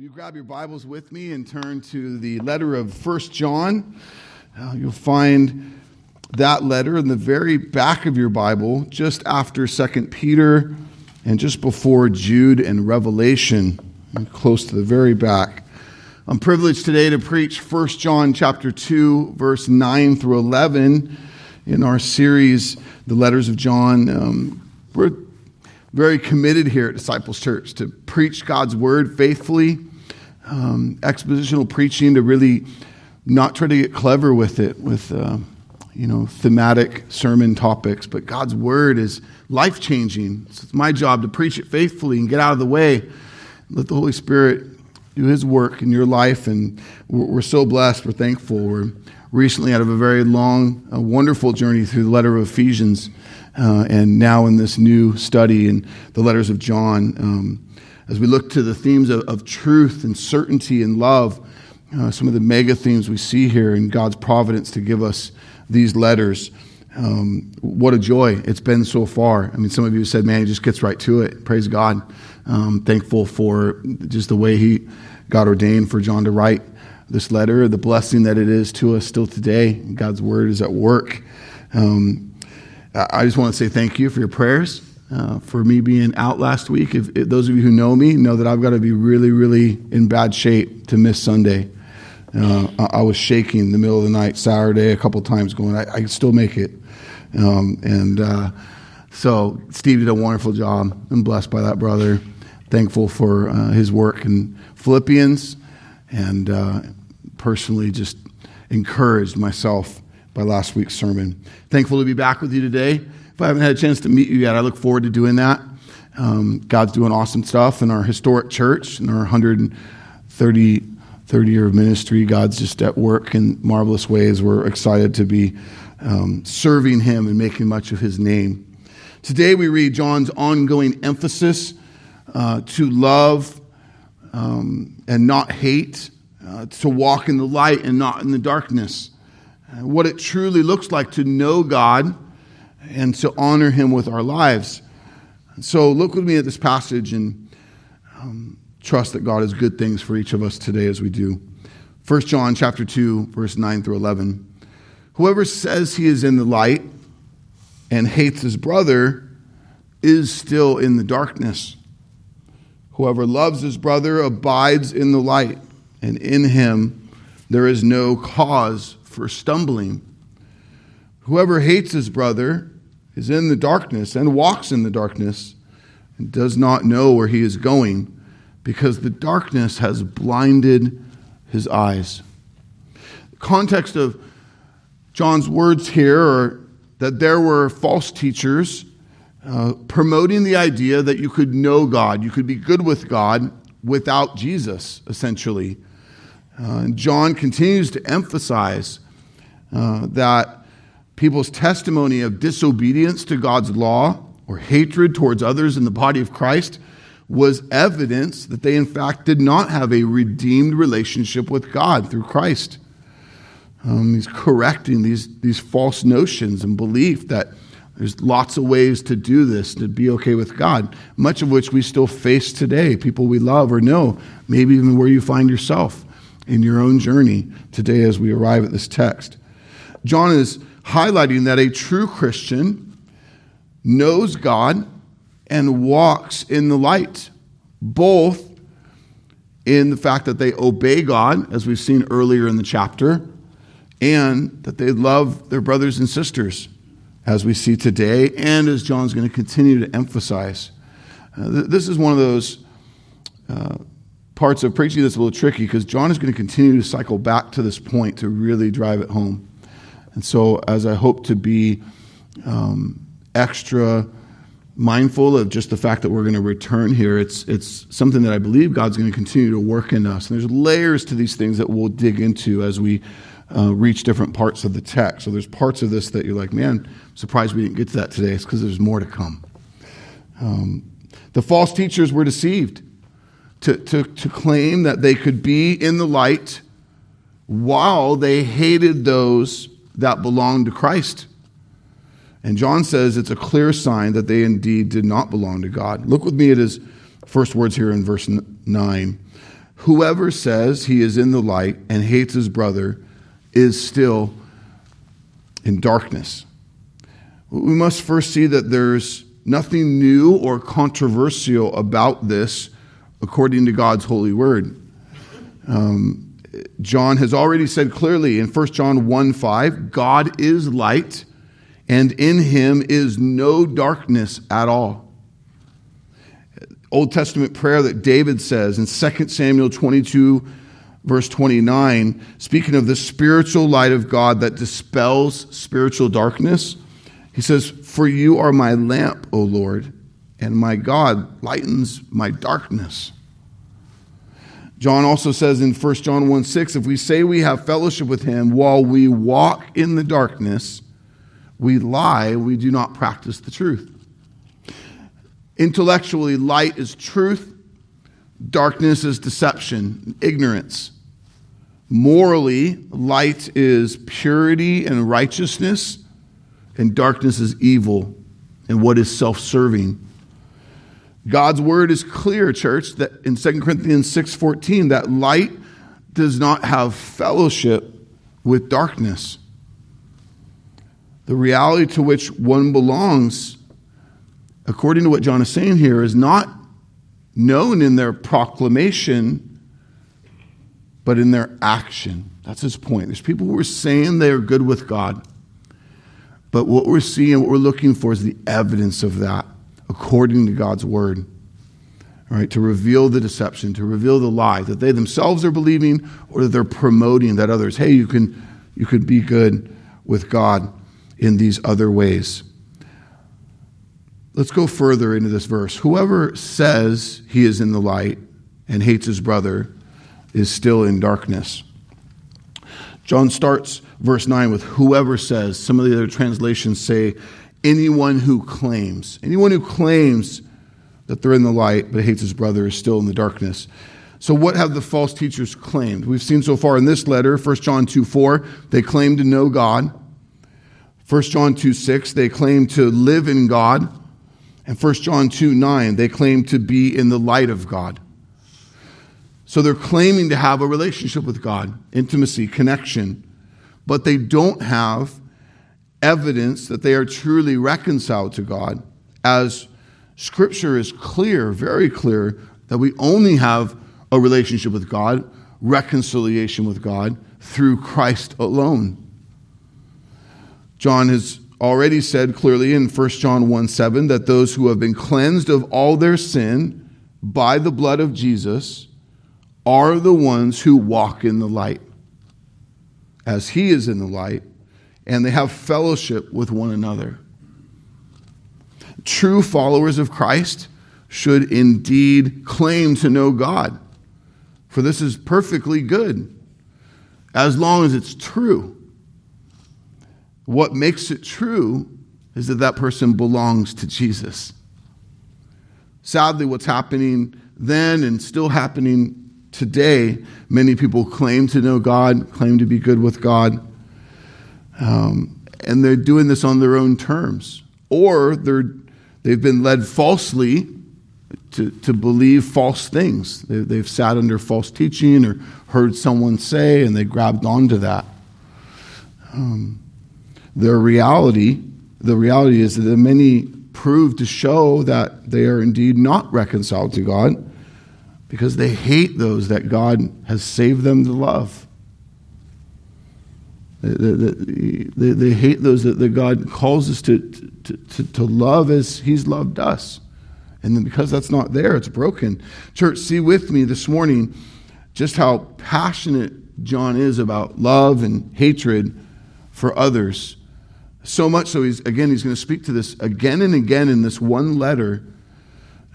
Will you grab your Bibles with me and turn to the letter of First John? Uh, you'll find that letter in the very back of your Bible, just after Second Peter and just before Jude and Revelation, close to the very back. I'm privileged today to preach First John chapter 2, verse 9 through 11 in our series, The Letters of John. Um, we're very committed here at Disciples Church to preach God's word faithfully um, expositional preaching to really not try to get clever with it, with, uh, you know, thematic sermon topics. But God's word is life changing. So it's my job to preach it faithfully and get out of the way. Let the Holy Spirit do his work in your life. And we're, we're so blessed. We're thankful. We're recently out of a very long, uh, wonderful journey through the letter of Ephesians. Uh, and now in this new study in the letters of John. Um, as we look to the themes of, of truth and certainty and love, uh, some of the mega themes we see here in God's providence to give us these letters. Um, what a joy it's been so far. I mean, some of you said, man, he just gets right to it. Praise God. Um, thankful for just the way he got ordained for John to write this letter, the blessing that it is to us still today. God's word is at work. Um, I just want to say thank you for your prayers uh, for me being out last week. If, if, those of you who know me know that I've got to be really, really in bad shape to miss Sunday. Uh, I, I, was shaking in the middle of the night Saturday a couple times, going, I, can still make it. Um, and uh, so Steve did a wonderful job. I'm blessed by that brother. Thankful for uh, his work in Philippians, and uh, personally just encouraged myself by last week's sermon. Thankful to be back with you today. If I haven't had a chance to meet you yet, I look forward to doing that. Um, God's doing awesome stuff in our historic church, in our 130 30 year of ministry. God's just at work in marvelous ways. We're excited to be um, serving Him and making much of His name. Today we read John's ongoing emphasis uh, to love um, and not hate, uh, to walk in the light and not in the darkness. Uh, what it truly looks like to know God and to honor him with our lives. So look with me at this passage and um, trust that God has good things for each of us today as we do. 1 John chapter 2 verse 9 through 11. Whoever says he is in the light and hates his brother is still in the darkness. Whoever loves his brother abides in the light, and in him there is no cause for stumbling. Whoever hates his brother is in the darkness and walks in the darkness and does not know where he is going because the darkness has blinded his eyes. The context of John's words here are that there were false teachers uh, promoting the idea that you could know God, you could be good with God without Jesus, essentially. Uh, John continues to emphasize uh, that people's testimony of disobedience to God's law or hatred towards others in the body of Christ was evidence that they, in fact, did not have a redeemed relationship with God through Christ. Um, he's correcting these, these false notions and belief that there's lots of ways to do this, to be okay with God, much of which we still face today. People we love or know, maybe even where you find yourself in your own journey today as we arrive at this text. John is highlighting that a true Christian knows God and walks in the light, both in the fact that they obey God, as we've seen earlier in the chapter, and that they love their brothers and sisters, as we see today, and as John's going to continue to emphasize. Uh, th- this is one of those uh, parts of preaching that's a little tricky because John is going to continue to cycle back to this point to really drive it home. And so, as I hope to be um, extra mindful of just the fact that we're going to return here, it's, it's something that I believe God's going to continue to work in us. And there's layers to these things that we'll dig into as we uh, reach different parts of the text. So, there's parts of this that you're like, man, I'm surprised we didn't get to that today. It's because there's more to come. Um, the false teachers were deceived to, to, to claim that they could be in the light while they hated those that belonged to Christ. And John says it's a clear sign that they indeed did not belong to God. Look with me at his first words here in verse 9. Whoever says he is in the light and hates his brother is still in darkness. We must first see that there's nothing new or controversial about this according to God's holy word. Um, John has already said clearly in 1 John 1 5, God is light, and in him is no darkness at all. Old Testament prayer that David says in 2 Samuel 22, verse 29, speaking of the spiritual light of God that dispels spiritual darkness, he says, For you are my lamp, O Lord, and my God lightens my darkness. John also says in 1 John 1 6, if we say we have fellowship with him while we walk in the darkness, we lie, we do not practice the truth. Intellectually, light is truth, darkness is deception, ignorance. Morally, light is purity and righteousness, and darkness is evil and what is self serving. God's word is clear, church, that in 2 Corinthians 6:14 that light does not have fellowship with darkness. The reality to which one belongs according to what John is saying here, is not known in their proclamation, but in their action. That's his point. There's people who are saying they are good with God, but what we're seeing, what we're looking for is the evidence of that according to God's word. All right, to reveal the deception, to reveal the lie that they themselves are believing or that they're promoting that others, hey, you can, you could be good with God in these other ways. Let's go further into this verse. Whoever says he is in the light and hates his brother is still in darkness. John starts verse 9 with whoever says. Some of the other translations say anyone who claims. Anyone who claims that they're in the light but hates his brother is still in the darkness. So, what have the false teachers claimed? We've seen so far in this letter, 1 John 2 4, they claim to know God. 1 John 2 6, they claim to live in God. And 1 John 2 9, they claim to be in the light of God. So they're claiming to have a relationship with God, intimacy, connection, but they don't have evidence that they are truly reconciled to God, as Scripture is clear, very clear, that we only have a relationship with God, reconciliation with God, through Christ alone. John has already said clearly in 1 John 1 7 that those who have been cleansed of all their sin by the blood of Jesus are the ones who walk in the light, as he is in the light, and they have fellowship with one another. True followers of Christ should indeed claim to know God, for this is perfectly good, as long as it's true. What makes it true is that that person belongs to Jesus. Sadly, what's happening then and still happening today, many people claim to know God, claim to be good with God, um, and they're doing this on their own terms. Or they're, they've been led falsely to, to believe false things. They, they've sat under false teaching or heard someone say, and they grabbed onto that. Um, their reality, the reality is that many prove to show that they are indeed not reconciled to God because they hate those that God has saved them to love. They, hate those that, that God calls us to, to, to, to love as He's loved us. And then because that's not there, it's broken. Church, see with me this morning just how passionate John is about love and hatred for others. So much so, he's, again, he's going to speak to this again and again in this one letter,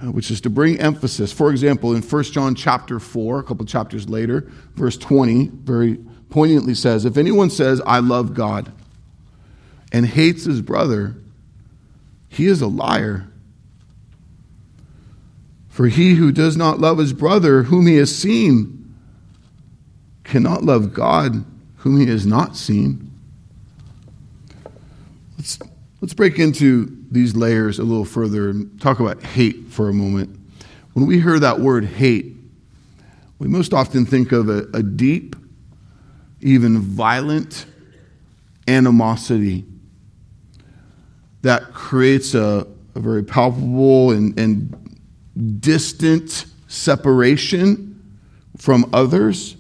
uh, which is to bring emphasis. For example, in 1 John chapter 4, a couple chapters later, verse 20, very poignantly says, If anyone says, I love God, and hates his brother, he is a liar. For he who does not love his brother, whom he has seen, cannot love God, whom he has not seen. Let's, let's break into these layers a little further and talk about hate for a moment. When we hear that word hate, we most often think of a, a deep, even violent animosity that creates a, a very palpable and, and distant separation from others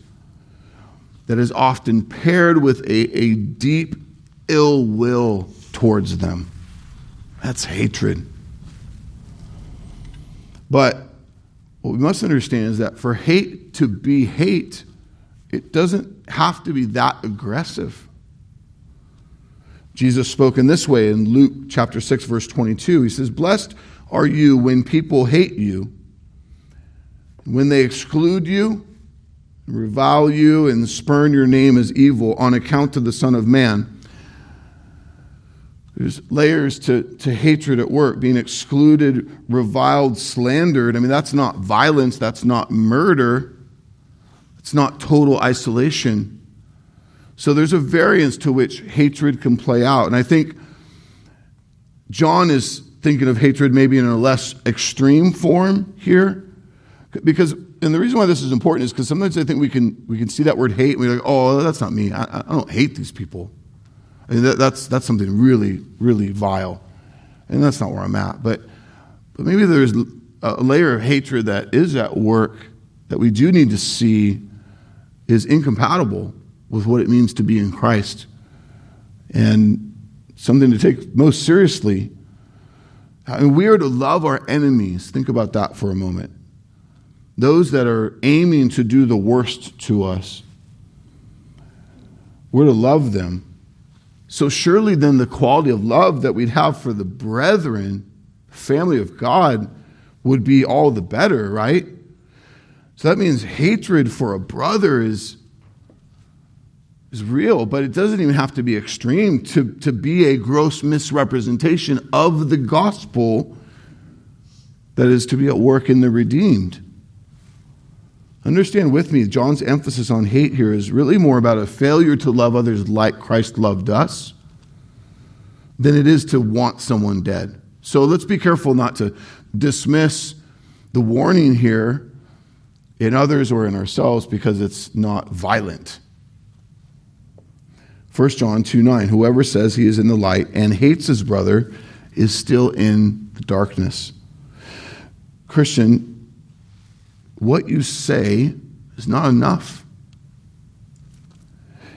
that is often paired with a, a deep ill will towards them. That's hatred. But what we must understand is that for hate to be hate, it doesn't have to be that aggressive. Jesus spoke in this way in Luke chapter 6, verse 22. He says, Blessed are you when people hate you, when they exclude you, revile you, and spurn your name as evil on account of the Son of Man. There's layers to, to hatred at work, being excluded, reviled, slandered. I mean, that's not violence, that's not murder, it's not total isolation. So there's a variance to which hatred can play out. And I think John is thinking of hatred maybe in a less extreme form here. Because, and the reason why this is important is because sometimes I think we can, we can see that word hate and we're like, oh, that's not me. I, I don't hate these people. I mean, that, that's, that's something really, really vile. And that's not where I'm at. But, but maybe there's a layer of hatred that is at work that we do need to see is incompatible with what it means to be in Christ and something to take most seriously. I mean, we are to love our enemies. Think about that for a moment. Those that are aiming to do the worst to us, we're to love them so, surely then the quality of love that we'd have for the brethren, family of God, would be all the better, right? So that means hatred for a brother is, is real, but it doesn't even have to be extreme to, to be a gross misrepresentation of the gospel that is to be at work in the redeemed. Understand with me, John's emphasis on hate here is really more about a failure to love others like Christ loved us than it is to want someone dead. So let's be careful not to dismiss the warning here in others or in ourselves because it's not violent. 1 John 2 9, whoever says he is in the light and hates his brother is still in the darkness. Christian, what you say is not enough.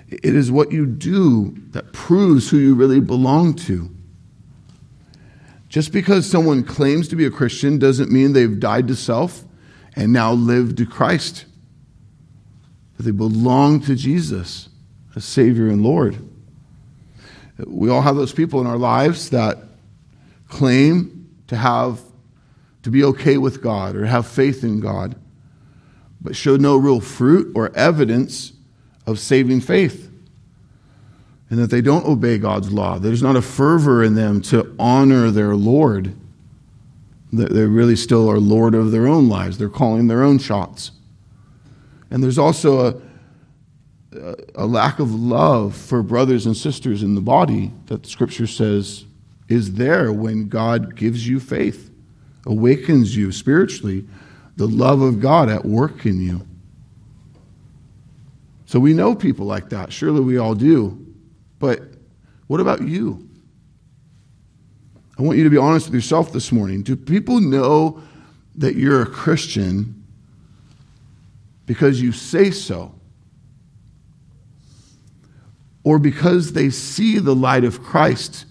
It is what you do that proves who you really belong to. Just because someone claims to be a Christian doesn't mean they've died to self and now live to Christ. That they belong to Jesus as Savior and Lord. We all have those people in our lives that claim to have to be okay with God or have faith in God but show no real fruit or evidence of saving faith. And that they don't obey God's law. There's not a fervor in them to honor their Lord. They really still are Lord of their own lives. They're calling their own shots. And there's also a, a lack of love for brothers and sisters in the body that Scripture says is there when God gives you faith, awakens you spiritually the love of God at work in you. So we know people like that. Surely we all do. But what about you? I want you to be honest with yourself this morning. Do people know that you're a Christian because you say so? Or because they see the light of Christ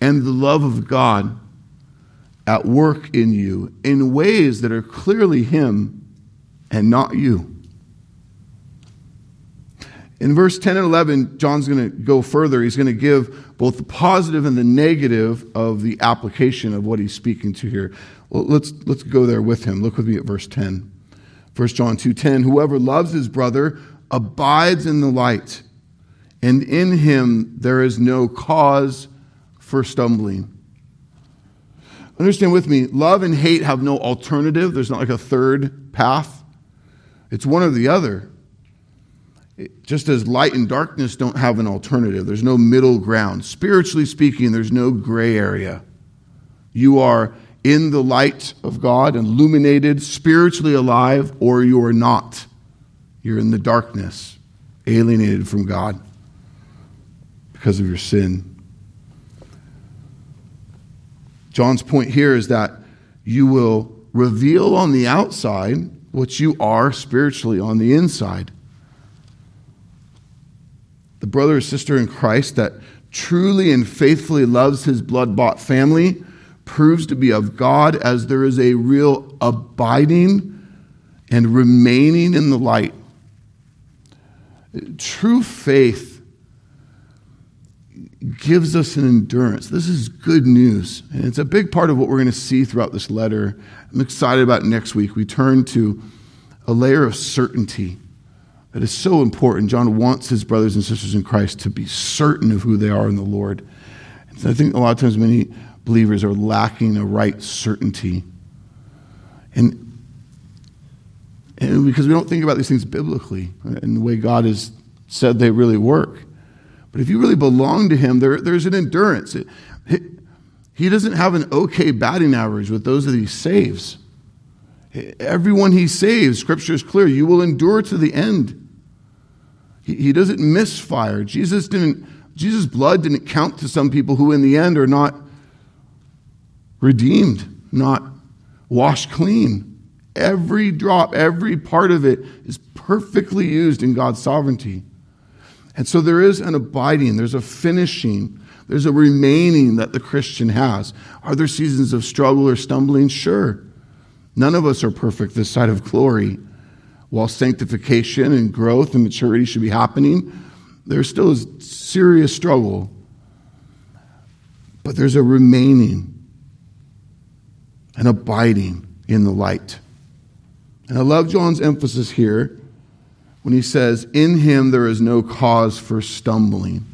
and the love of God at work in you in ways that are clearly Him and not you. In verse 10 and 11, John's going to go further. He's going to give both the positive and the negative of the application of what he's speaking to here. Let's, let's go there with him. Look with me at verse 10. 1 John 2:10 Whoever loves his brother abides in the light, and in him there is no cause for stumbling. Understand with me, love and hate have no alternative. There's not like a third path. It's one or the other. Just as light and darkness don't have an alternative, there's no middle ground. Spiritually speaking, there's no gray area. You are in the light of God, illuminated, spiritually alive, or you are not. You're in the darkness, alienated from God because of your sin. John's point here is that you will reveal on the outside what you are spiritually on the inside. The brother or sister in Christ that truly and faithfully loves his blood bought family proves to be of God as there is a real abiding and remaining in the light. True faith gives us an endurance. This is good news. And it's a big part of what we're going to see throughout this letter. I'm excited about next week. We turn to a layer of certainty that is so important. John wants his brothers and sisters in Christ to be certain of who they are in the Lord. And I think a lot of times many believers are lacking a right certainty. And, and because we don't think about these things biblically and the way God has said they really work. But if you really belong to Him, there, there's an endurance. It, it, he doesn't have an okay batting average with those that He saves. Everyone He saves, Scripture is clear, you will endure to the end. He, he doesn't misfire. Jesus didn't. Jesus' blood didn't count to some people who, in the end, are not redeemed, not washed clean. Every drop, every part of it is perfectly used in God's sovereignty. And so there is an abiding, there's a finishing, there's a remaining that the Christian has. Are there seasons of struggle or stumbling? Sure. None of us are perfect this side of glory. While sanctification and growth and maturity should be happening, there still is serious struggle. But there's a remaining and abiding in the light. And I love John's emphasis here when he says, In him there is no cause for stumbling.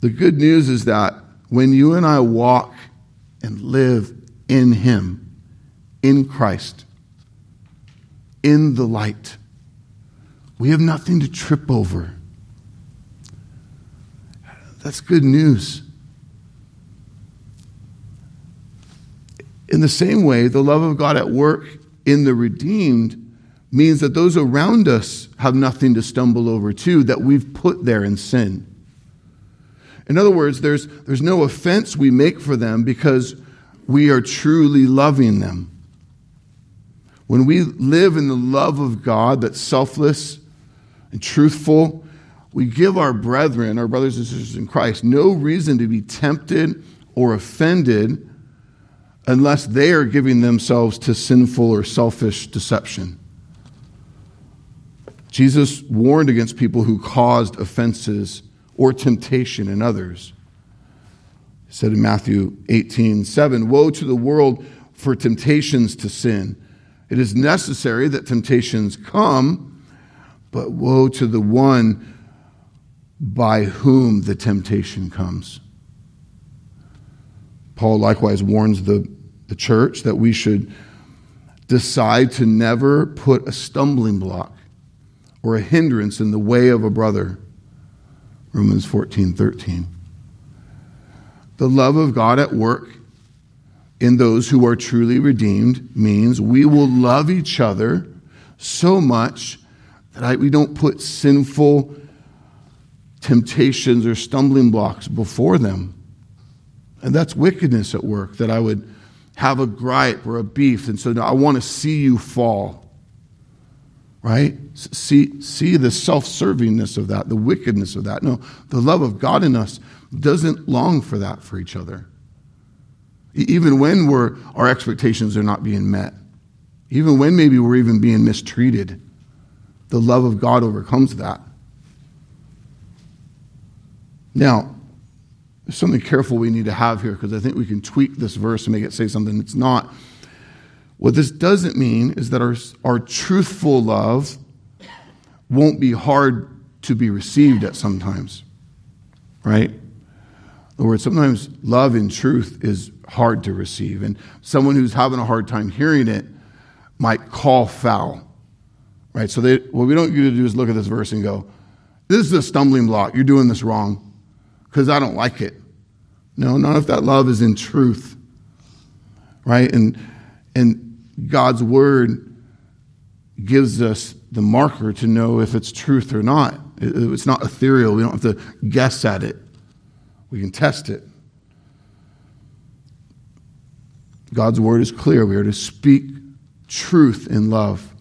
The good news is that when you and I walk and live in him, in Christ, in the light, we have nothing to trip over. That's good news. In the same way, the love of God at work in the redeemed means that those around us have nothing to stumble over too, that we've put there in sin. In other words, there's, there's no offense we make for them because we are truly loving them. When we live in the love of God that's selfless and truthful, we give our brethren, our brothers and sisters in Christ, no reason to be tempted or offended unless they are giving themselves to sinful or selfish deception. Jesus warned against people who caused offenses or temptation in others. He said in Matthew 18, 7, Woe to the world for temptations to sin. It is necessary that temptations come, but woe to the one by whom the temptation comes. Paul likewise warns the, the church that we should decide to never put a stumbling block or a hindrance in the way of a brother. Romans 14 13. The love of God at work in those who are truly redeemed means we will love each other so much that I, we don't put sinful temptations or stumbling blocks before them. And that's wickedness at work, that I would have a gripe or a beef, and so I want to see you fall. Right? See, see the self servingness of that, the wickedness of that. No, the love of God in us doesn't long for that for each other. Even when we're, our expectations are not being met, even when maybe we're even being mistreated, the love of God overcomes that. Now, there's something careful we need to have here because I think we can tweak this verse and make it say something it's not. What this doesn't mean is that our, our truthful love won't be hard to be received at sometimes, right? In other words, sometimes love in truth is hard to receive, and someone who's having a hard time hearing it might call foul, right? So they, what we don't get to do is look at this verse and go, "This is a stumbling block. You're doing this wrong." because I don't like it. No, not if that love is in truth. right? And, and God's word gives us the marker to know if it's truth or not. It's not ethereal. We don't have to guess at it. We can test it. God's word is clear. We are to speak truth in love.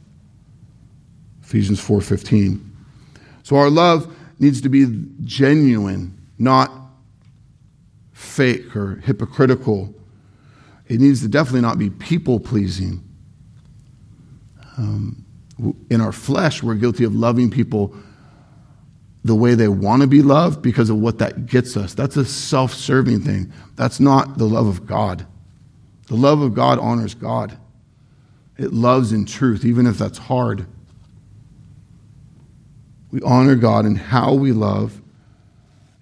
Ephesians 4:15. So our love needs to be genuine, not fake or hypocritical. It needs to definitely not be people pleasing. Um, in our flesh, we're guilty of loving people the way they want to be loved because of what that gets us. That's a self serving thing. That's not the love of God. The love of God honors God, it loves in truth, even if that's hard. We honor God in how we love,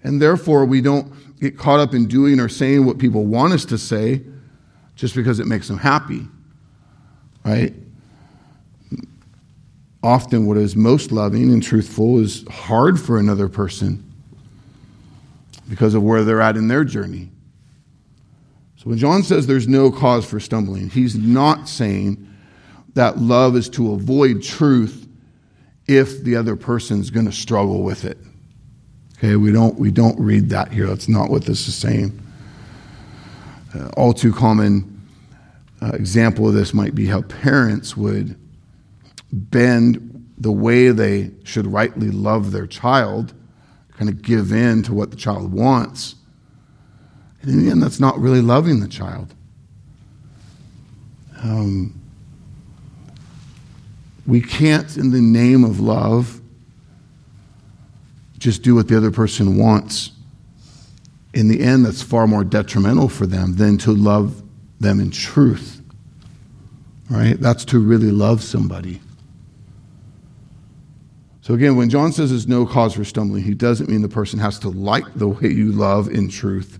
and therefore we don't get caught up in doing or saying what people want us to say just because it makes them happy, right? often what is most loving and truthful is hard for another person because of where they're at in their journey. So when John says there's no cause for stumbling, he's not saying that love is to avoid truth if the other person's going to struggle with it. Okay, we don't we don't read that here. That's not what this is saying. Uh, all too common uh, example of this might be how parents would bend the way they should rightly love their child, kind of give in to what the child wants. And in the end, that's not really loving the child. Um, we can't, in the name of love, just do what the other person wants. In the end, that's far more detrimental for them than to love them in truth. Right? That's to really love somebody. So again, when John says there's no cause for stumbling, he doesn't mean the person has to like the way you love in truth.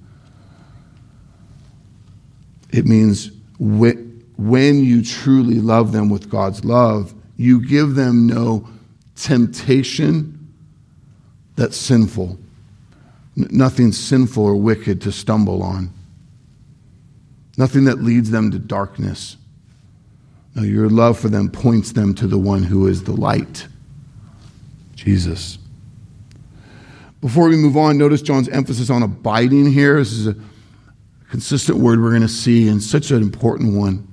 It means when you truly love them with God's love, you give them no temptation that's sinful, nothing sinful or wicked to stumble on, nothing that leads them to darkness. No, your love for them points them to the one who is the light. Jesus. Before we move on, notice John's emphasis on abiding here. This is a consistent word we're going to see and such an important one.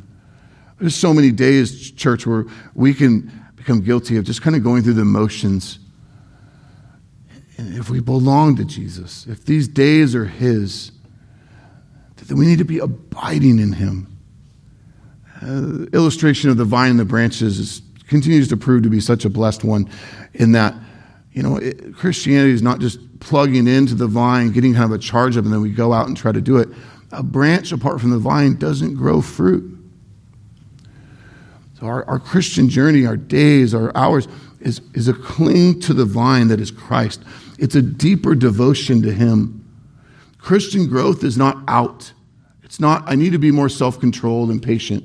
There's so many days, church, where we can become guilty of just kind of going through the motions. And if we belong to Jesus, if these days are His, then we need to be abiding in Him. Uh, illustration of the vine and the branches is continues to prove to be such a blessed one in that, you know, it, Christianity is not just plugging into the vine, getting kind of a charge of, and then we go out and try to do it. A branch apart from the vine doesn't grow fruit. So our, our Christian journey, our days, our hours, is, is a cling to the vine that is Christ. It's a deeper devotion to Him. Christian growth is not out. It's not, I need to be more self controlled and patient.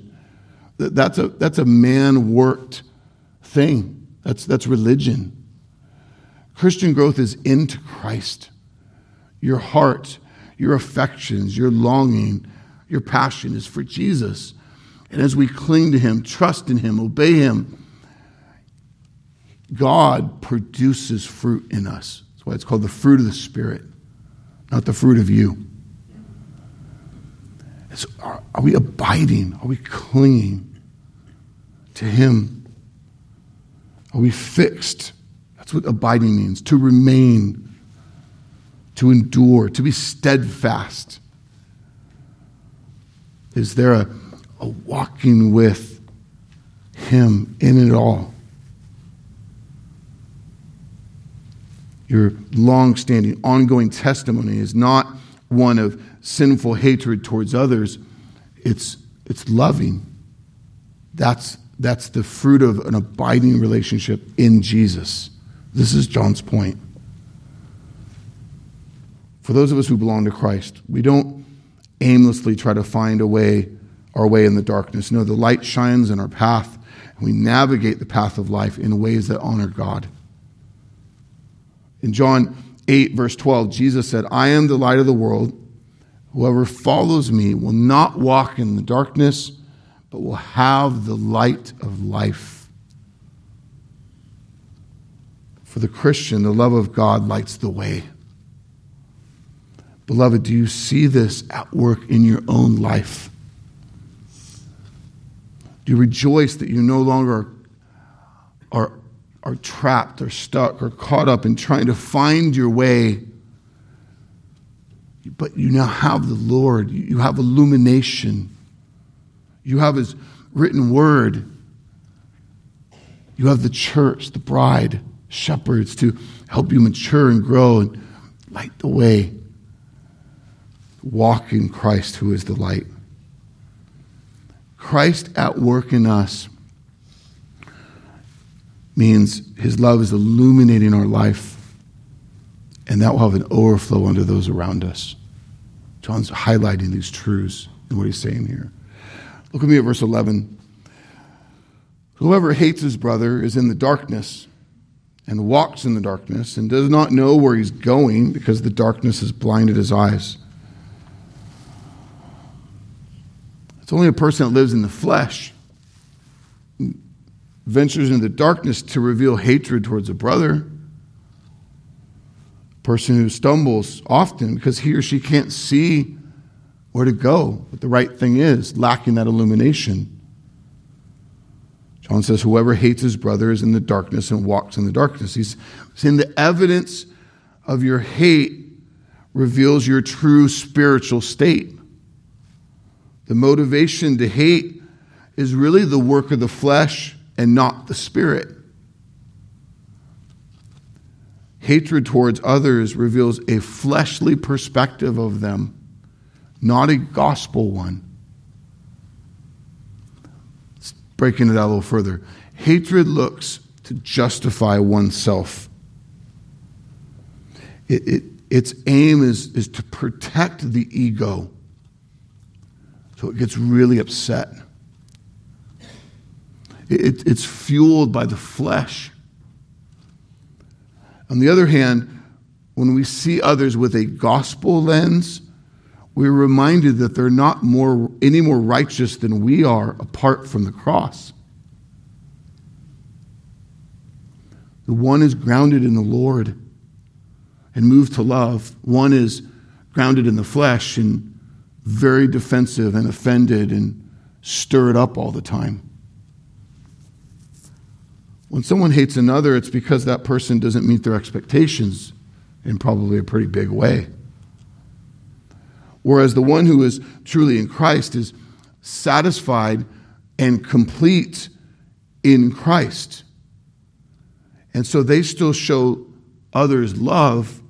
That's a, that's a man worked thing. That's, that's religion. Christian growth is into Christ. Your heart, your affections, your longing, your passion is for Jesus. And as we cling to Him, trust in Him, obey Him, God produces fruit in us. That's why it's called the fruit of the Spirit, not the fruit of you. So are, are we abiding? Are we clinging to Him? Are we fixed? That's what abiding means to remain, to endure, to be steadfast. Is there a, a walking with Him in it all? Your long standing, ongoing testimony is not one of sinful hatred towards others, it's, it's loving. That's that's the fruit of an abiding relationship in Jesus. This is John's point. For those of us who belong to Christ, we don't aimlessly try to find a way, our way in the darkness. No, the light shines in our path, and we navigate the path of life in ways that honor God. In John 8, verse 12, Jesus said, I am the light of the world. Whoever follows me will not walk in the darkness, but will have the light of life. For the Christian, the love of God lights the way. Beloved, do you see this at work in your own life? Do you rejoice that you no longer are, are trapped or stuck or caught up in trying to find your way? But you now have the Lord, you have illumination, you have His written word, you have the church, the bride, shepherds to help you mature and grow and light the way. Walk in Christ, who is the light. Christ at work in us means his love is illuminating our life, and that will have an overflow unto those around us. John's highlighting these truths in what he's saying here. Look at me at verse 11. Whoever hates his brother is in the darkness and walks in the darkness and does not know where he's going because the darkness has blinded his eyes. Only a person that lives in the flesh ventures into the darkness to reveal hatred towards a brother. A person who stumbles often because he or she can't see where to go, what the right thing is, lacking that illumination. John says, Whoever hates his brother is in the darkness and walks in the darkness. He's saying the evidence of your hate reveals your true spiritual state. The motivation to hate is really the work of the flesh and not the spirit. Hatred towards others reveals a fleshly perspective of them, not a gospel one. Let's breaking it out a little further. Hatred looks to justify oneself. It, it, its aim is, is to protect the ego. So it gets really upset. It, it's fueled by the flesh. On the other hand, when we see others with a gospel lens, we're reminded that they're not more, any more righteous than we are apart from the cross. The one is grounded in the Lord and moved to love. One is grounded in the flesh and very defensive and offended and stirred up all the time. When someone hates another, it's because that person doesn't meet their expectations in probably a pretty big way. Whereas the one who is truly in Christ is satisfied and complete in Christ. And so they still show others love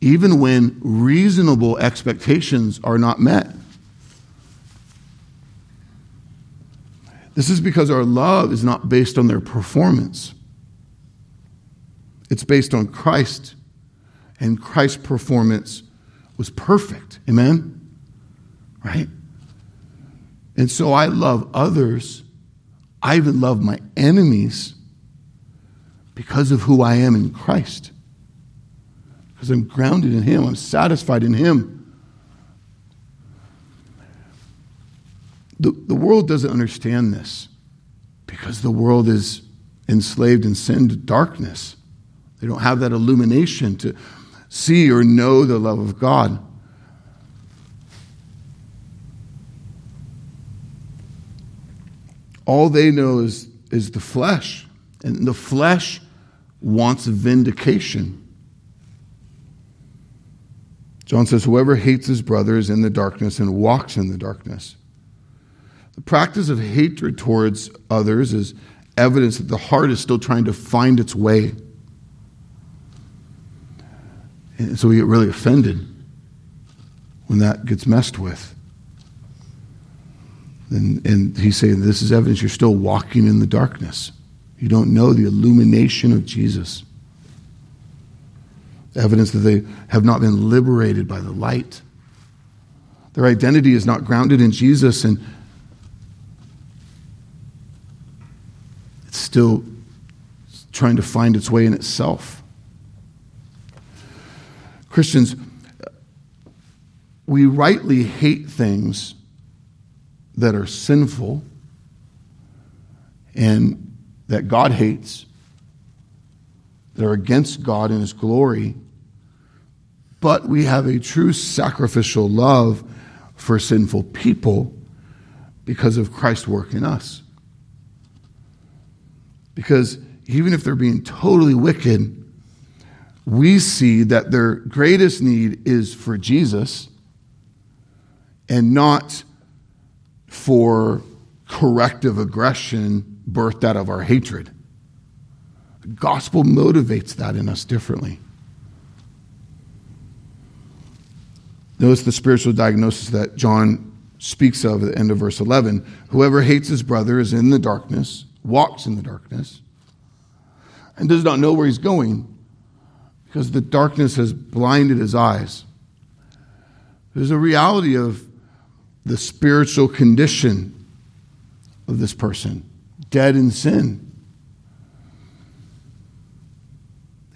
even when reasonable expectations are not met. This is because our love is not based on their performance. It's based on Christ, and Christ's performance was perfect. Amen? Right? And so I love others. I even love my enemies because of who I am in Christ. Because I'm grounded in Him, I'm satisfied in Him. The, the world doesn't understand this because the world is enslaved in sin to darkness. They don't have that illumination to see or know the love of God. All they know is, is the flesh, and the flesh wants vindication. John says, Whoever hates his brother is in the darkness and walks in the darkness. The practice of hatred towards others is evidence that the heart is still trying to find its way. And so we get really offended when that gets messed with. And, and he's saying this is evidence you're still walking in the darkness. You don't know the illumination of Jesus. Evidence that they have not been liberated by the light. Their identity is not grounded in Jesus, and it's still trying to find its way in itself. Christians, we rightly hate things that are sinful and that God hates, that are against God and His glory, but we have a true sacrificial love for sinful people because of Christ's work in us. Because even if they're being totally wicked, we see that their greatest need is for Jesus and not for corrective aggression birthed out of our hatred. The gospel motivates that in us differently. Notice the spiritual diagnosis that John speaks of at the end of verse 11. Whoever hates his brother is in the darkness, walks in the darkness, and does not know where he's going because the darkness has blinded his eyes. There's a reality of the spiritual condition of this person, dead in sin.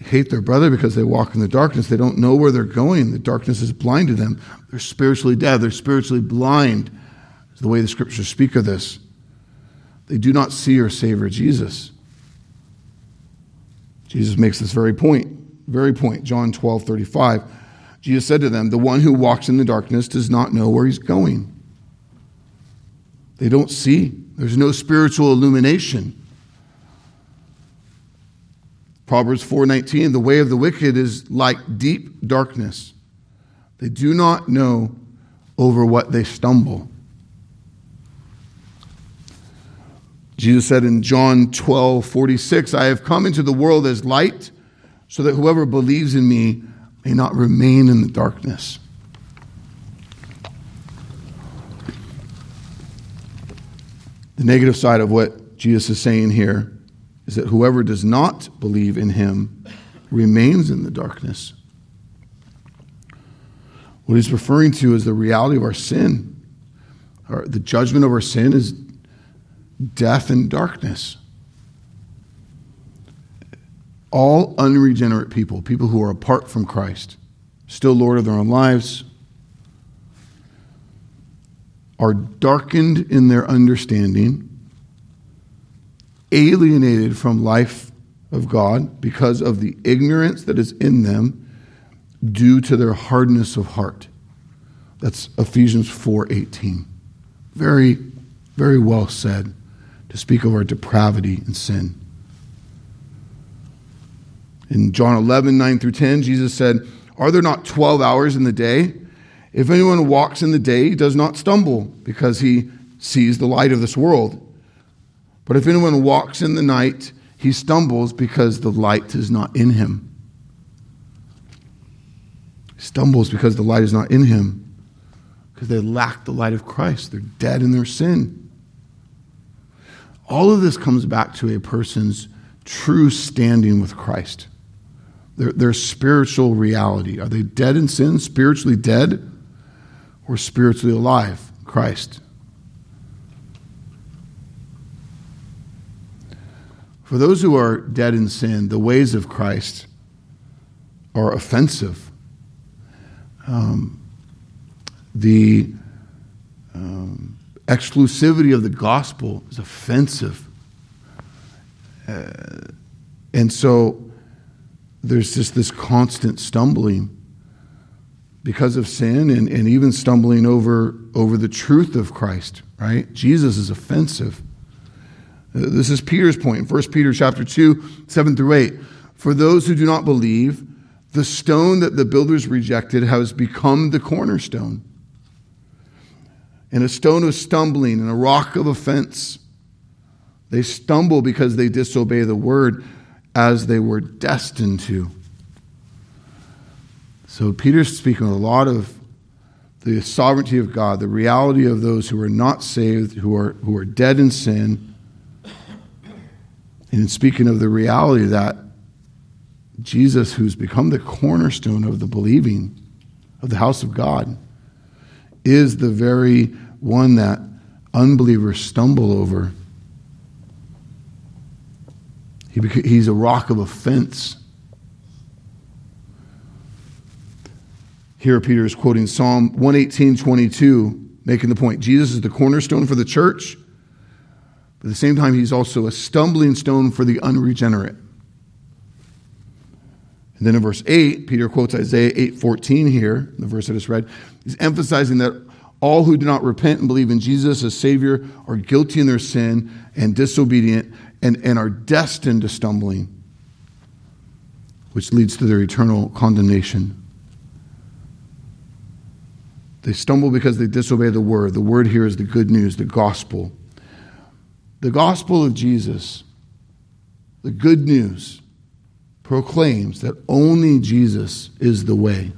Hate their brother because they walk in the darkness. They don't know where they're going. The darkness is blind to them. They're spiritually dead. They're spiritually blind, is the way the scriptures speak of this. They do not see or savor Jesus. Jesus makes this very point, very point. John 12, 35. Jesus said to them, The one who walks in the darkness does not know where he's going. They don't see. There's no spiritual illumination. Proverbs 4:19 The way of the wicked is like deep darkness. They do not know over what they stumble. Jesus said in John 12, 46, I have come into the world as light, so that whoever believes in me may not remain in the darkness. The negative side of what Jesus is saying here is that whoever does not believe in him remains in the darkness. What he's referring to is the reality of our sin. Our, the judgment of our sin is death and darkness. All unregenerate people, people who are apart from Christ, still Lord of their own lives, are darkened in their understanding alienated from life of God because of the ignorance that is in them due to their hardness of heart. That's Ephesians 4:18. Very very well said to speak of our depravity and sin. In John 11, 9 through 10, Jesus said, Are there not 12 hours in the day? If anyone walks in the day, he does not stumble because he sees the light of this world. But if anyone walks in the night, he stumbles because the light is not in him. He stumbles because the light is not in him, because they lack the light of Christ. They're dead in their sin. All of this comes back to a person's true standing with Christ, their, their spiritual reality. Are they dead in sin, spiritually dead, or spiritually alive? Christ. For those who are dead in sin, the ways of Christ are offensive. Um, the um, exclusivity of the gospel is offensive. Uh, and so there's just this constant stumbling because of sin and, and even stumbling over, over the truth of Christ, right? Jesus is offensive. This is Peter's point. point, 1 Peter chapter 2, 7 through 8. For those who do not believe, the stone that the builders rejected has become the cornerstone, and a stone of stumbling and a rock of offense. They stumble because they disobey the word as they were destined to. So Peter's speaking a lot of the sovereignty of God, the reality of those who are not saved, who are, who are dead in sin and speaking of the reality that Jesus, who's become the cornerstone of the believing of the house of God, is the very one that unbelievers stumble over. He he's a rock of offense. Here, Peter is quoting Psalm 118 22, making the point Jesus is the cornerstone for the church, but at the same time, he's also a stumbling stone for the unregenerate. And then in verse 8, Peter quotes Isaiah 8:14 here, the verse I just read. He's emphasizing that all who do not repent and believe in Jesus as Savior are guilty in their sin and disobedient and, and are destined to stumbling, which leads to their eternal condemnation. They stumble because they disobey the word. The word here is the good news, the gospel. The gospel of Jesus, the good news, proclaims that only Jesus is the way,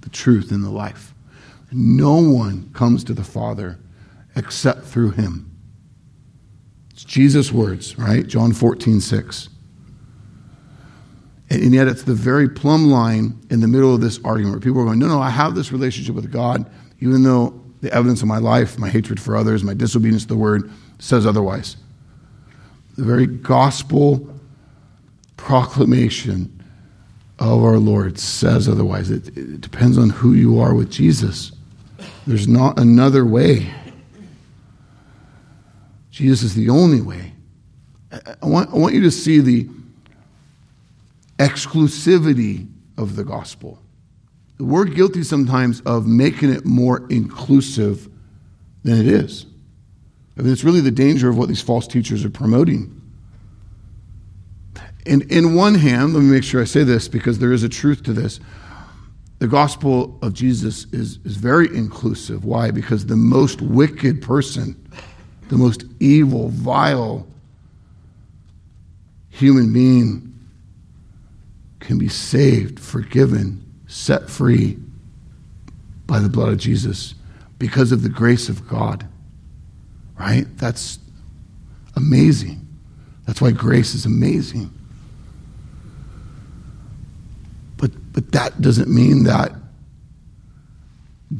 the truth, and the life. No one comes to the Father except through him. It's Jesus' words, right? John 14, 6. And yet, it's the very plumb line in the middle of this argument where people are going, No, no, I have this relationship with God, even though the evidence of my life, my hatred for others, my disobedience to the word says otherwise. The very gospel proclamation of our Lord says otherwise. It, it depends on who you are with Jesus. There's not another way. Jesus is the only way. I want, I want you to see the exclusivity of the gospel. We're guilty sometimes of making it more inclusive than it is. It's really the danger of what these false teachers are promoting. And in one hand, let me make sure I say this because there is a truth to this. The gospel of Jesus is, is very inclusive. Why? Because the most wicked person, the most evil, vile human being can be saved, forgiven, set free by the blood of Jesus because of the grace of God. Right? That's amazing. That's why grace is amazing. But, but that doesn't mean that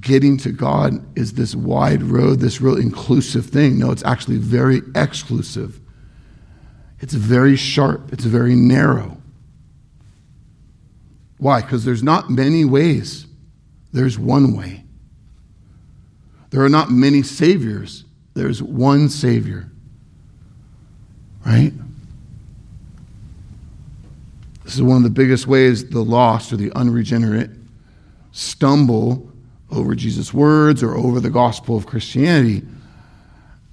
getting to God is this wide road, this real inclusive thing. No, it's actually very exclusive. It's very sharp, it's very narrow. Why? Because there's not many ways, there's one way. There are not many saviors, there's one Savior. Right? This is one of the biggest ways the lost or the unregenerate stumble over Jesus' words or over the gospel of Christianity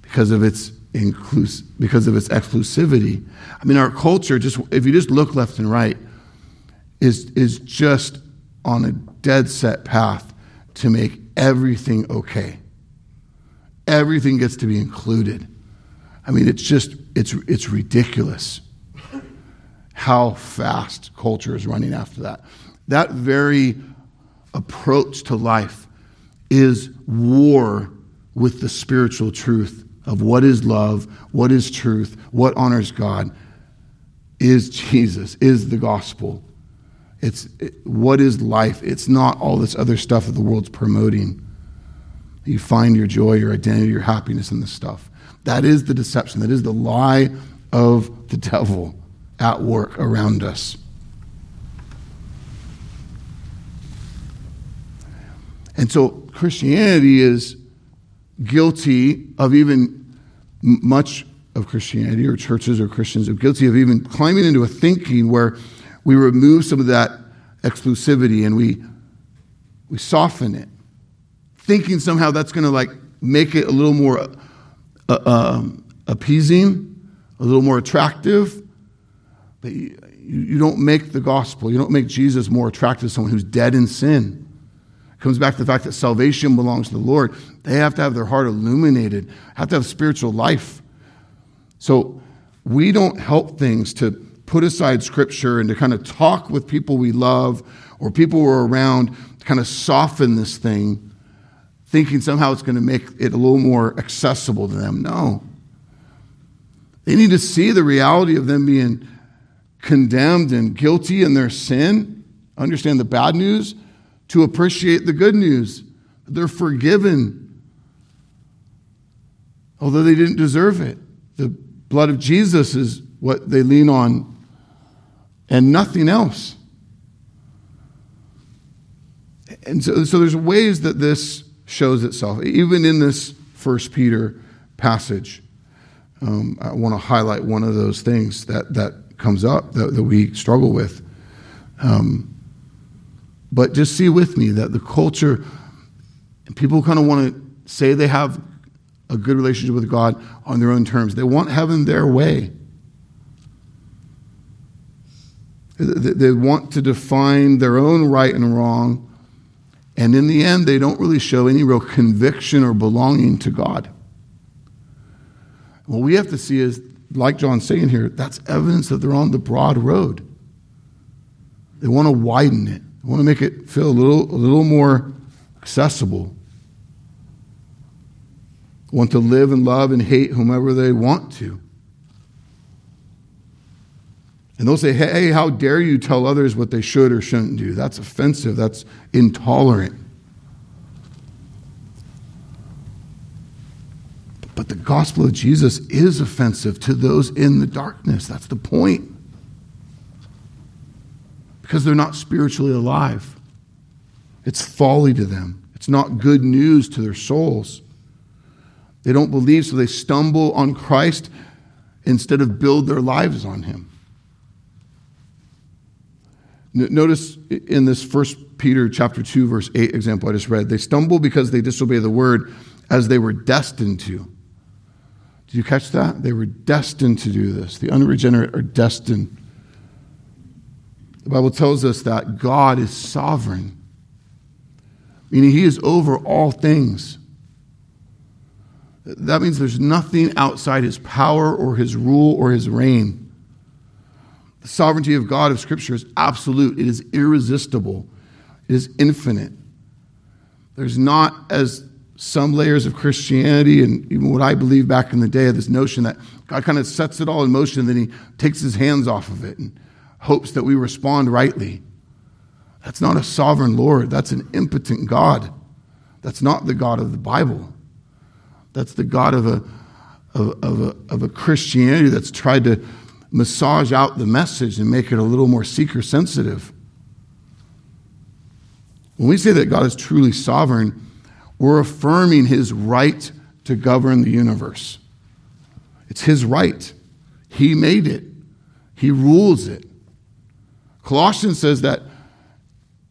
because of its inclus- because of its exclusivity. I mean, our culture just if you just look left and right, is, is just on a dead set path to make everything okay. Everything gets to be included. I mean, it's just, it's, it's ridiculous how fast culture is running after that. That very approach to life is war with the spiritual truth of what is love, what is truth, what honors God, is Jesus, is the gospel. It's it, what is life? It's not all this other stuff that the world's promoting. You find your joy, your identity, your happiness in this stuff. That is the deception. That is the lie of the devil at work around us. And so Christianity is guilty of even much of Christianity or churches or Christians are guilty of even climbing into a thinking where we remove some of that exclusivity and we, we soften it, thinking somehow that's going to like make it a little more uh, um, appeasing, a little more attractive. But you, you don't make the gospel, you don't make Jesus more attractive to someone who's dead in sin. It comes back to the fact that salvation belongs to the Lord. They have to have their heart illuminated, have to have spiritual life. So we don't help things to put aside scripture and to kind of talk with people we love or people who are around to kind of soften this thing, thinking somehow it's going to make it a little more accessible to them. No. They need to see the reality of them being condemned and guilty in their sin, understand the bad news, to appreciate the good news. They're forgiven, although they didn't deserve it. The blood of Jesus is what they lean on and nothing else. And so, so there's ways that this shows itself, even in this First Peter passage. Um, I want to highlight one of those things that, that comes up that, that we struggle with. Um, but just see with me that the culture, people kind of want to say they have a good relationship with God on their own terms. They want heaven their way. They want to define their own right and wrong. And in the end, they don't really show any real conviction or belonging to God. What we have to see is, like John's saying here, that's evidence that they're on the broad road. They want to widen it, they want to make it feel a little, a little more accessible. Want to live and love and hate whomever they want to. And they'll say, hey, how dare you tell others what they should or shouldn't do? That's offensive. That's intolerant. But the gospel of Jesus is offensive to those in the darkness. That's the point. Because they're not spiritually alive. It's folly to them, it's not good news to their souls. They don't believe, so they stumble on Christ instead of build their lives on him. Notice in this first Peter chapter 2 verse 8 example I just read, they stumble because they disobey the word as they were destined to. Did you catch that? They were destined to do this. The unregenerate are destined. The Bible tells us that God is sovereign, meaning he is over all things. That means there's nothing outside his power or his rule or his reign. Sovereignty of God of Scripture is absolute, it is irresistible, it is infinite. There's not, as some layers of Christianity and even what I believe back in the day, this notion that God kind of sets it all in motion and then he takes his hands off of it and hopes that we respond rightly. That's not a sovereign Lord. That's an impotent God. That's not the God of the Bible. That's the God of a, of, of a, of a Christianity that's tried to massage out the message and make it a little more seeker sensitive. When we say that God is truly sovereign, we're affirming his right to govern the universe. It's his right. He made it, he rules it. Colossians says that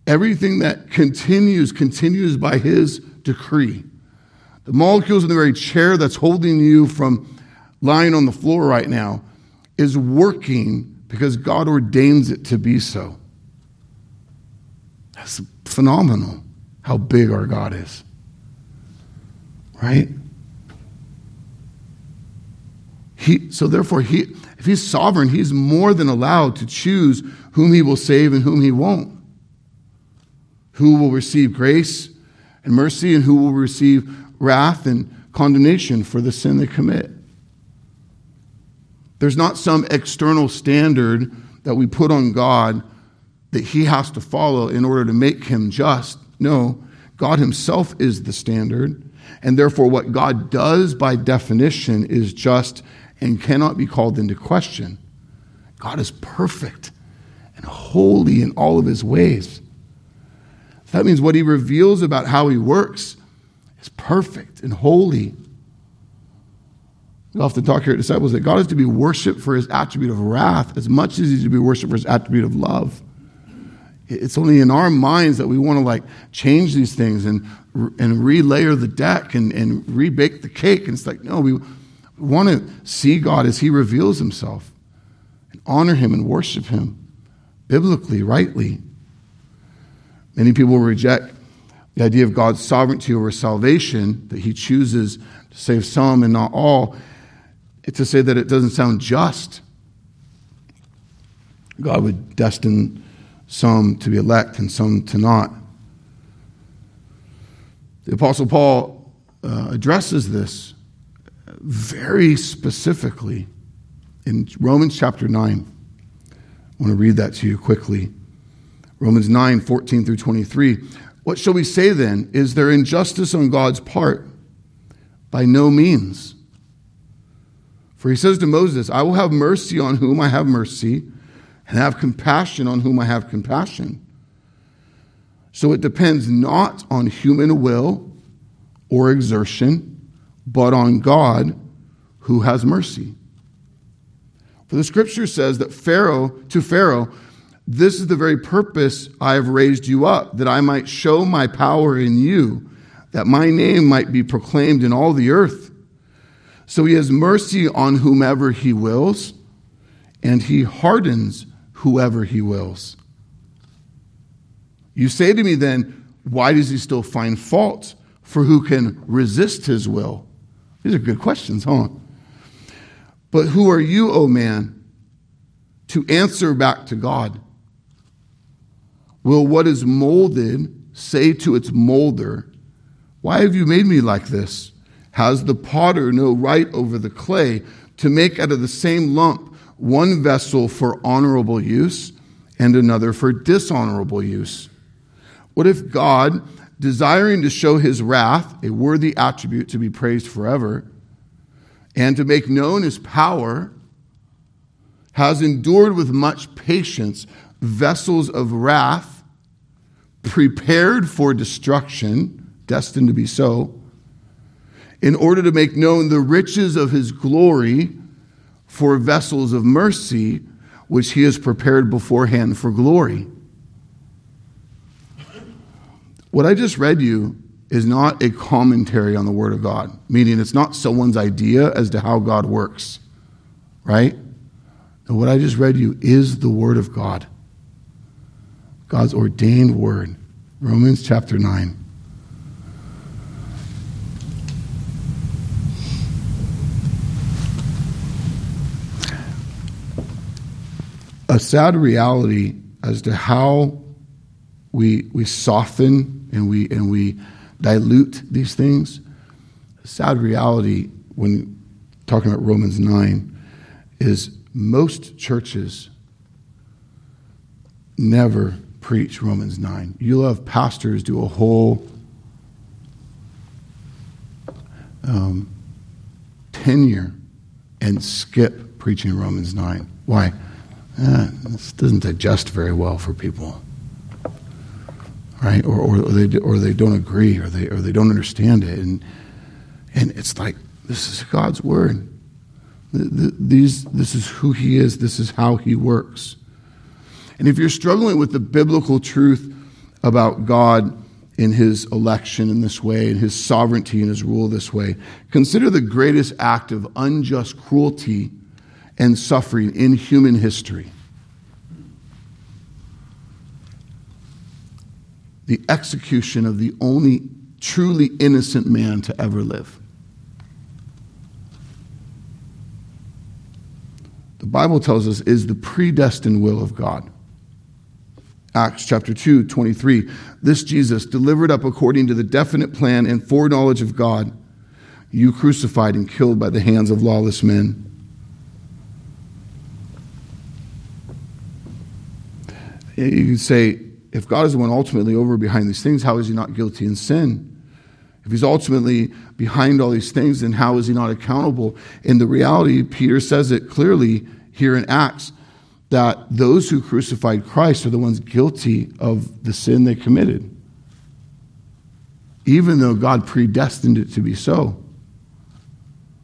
everything that continues, continues by his decree. The molecules in the very chair that's holding you from lying on the floor right now is working because God ordains it to be so. That's phenomenal how big our God is. Right? He, so therefore, he, if he's sovereign, he's more than allowed to choose whom he will save and whom he won't. Who will receive grace and mercy and who will receive wrath and condemnation for the sin they commit. There's not some external standard that we put on God that he has to follow in order to make him just. No, God himself is the standard. And therefore, what God does by definition is just and cannot be called into question. God is perfect and holy in all of his ways. That means what he reveals about how he works is perfect and holy we often talk here at Disciples that God is to be worshiped for his attribute of wrath as much as he's to be worshiped for his attribute of love. It's only in our minds that we want to like change these things and, and relayer the deck and, and rebake the cake. And it's like, no, we want to see God as he reveals himself and honor him and worship him biblically, rightly. Many people reject the idea of God's sovereignty over salvation, that he chooses to save some and not all to say that it doesn't sound just. God would destine some to be elect and some to not. The Apostle Paul uh, addresses this very specifically in Romans chapter 9. I want to read that to you quickly. Romans 9, 14 through 23. What shall we say then? Is there injustice on God's part? By no means. For he says to Moses, I will have mercy on whom I have mercy, and have compassion on whom I have compassion. So it depends not on human will or exertion, but on God who has mercy. For the scripture says that Pharaoh, to Pharaoh, this is the very purpose I have raised you up, that I might show my power in you, that my name might be proclaimed in all the earth. So he has mercy on whomever he wills, and he hardens whoever he wills. You say to me then, why does he still find fault? For who can resist his will? These are good questions, huh? But who are you, O oh man, to answer back to God? Will what is molded say to its molder, Why have you made me like this? Has the potter no right over the clay to make out of the same lump one vessel for honorable use and another for dishonorable use? What if God, desiring to show his wrath, a worthy attribute to be praised forever, and to make known his power, has endured with much patience vessels of wrath prepared for destruction, destined to be so, in order to make known the riches of his glory for vessels of mercy, which he has prepared beforehand for glory. What I just read you is not a commentary on the Word of God, meaning it's not someone's idea as to how God works, right? And what I just read you is the Word of God, God's ordained Word. Romans chapter 9. A sad reality as to how we, we soften and we, and we dilute these things. A sad reality when talking about Romans 9 is most churches never preach Romans 9. You'll have pastors do a whole um, tenure and skip preaching Romans 9. Why? Eh, this doesn't adjust very well for people right? Or, or, they, or they don't agree or they, or they don't understand it. And, and it's like, this is God's word. These, this is who He is, this is how He works. And if you're struggling with the biblical truth about God in His election in this way, and His sovereignty and His rule this way, consider the greatest act of unjust cruelty and suffering in human history. the execution of the only truly innocent man to ever live. The Bible tells us is the predestined will of God. Acts chapter 2, 23. This Jesus, delivered up according to the definite plan and foreknowledge of God, you crucified and killed by the hands of lawless men. You can say, if God is the one ultimately over behind these things, how is he not guilty in sin? If he's ultimately behind all these things, then how is he not accountable? In the reality, Peter says it clearly here in Acts that those who crucified Christ are the ones guilty of the sin they committed, even though God predestined it to be so.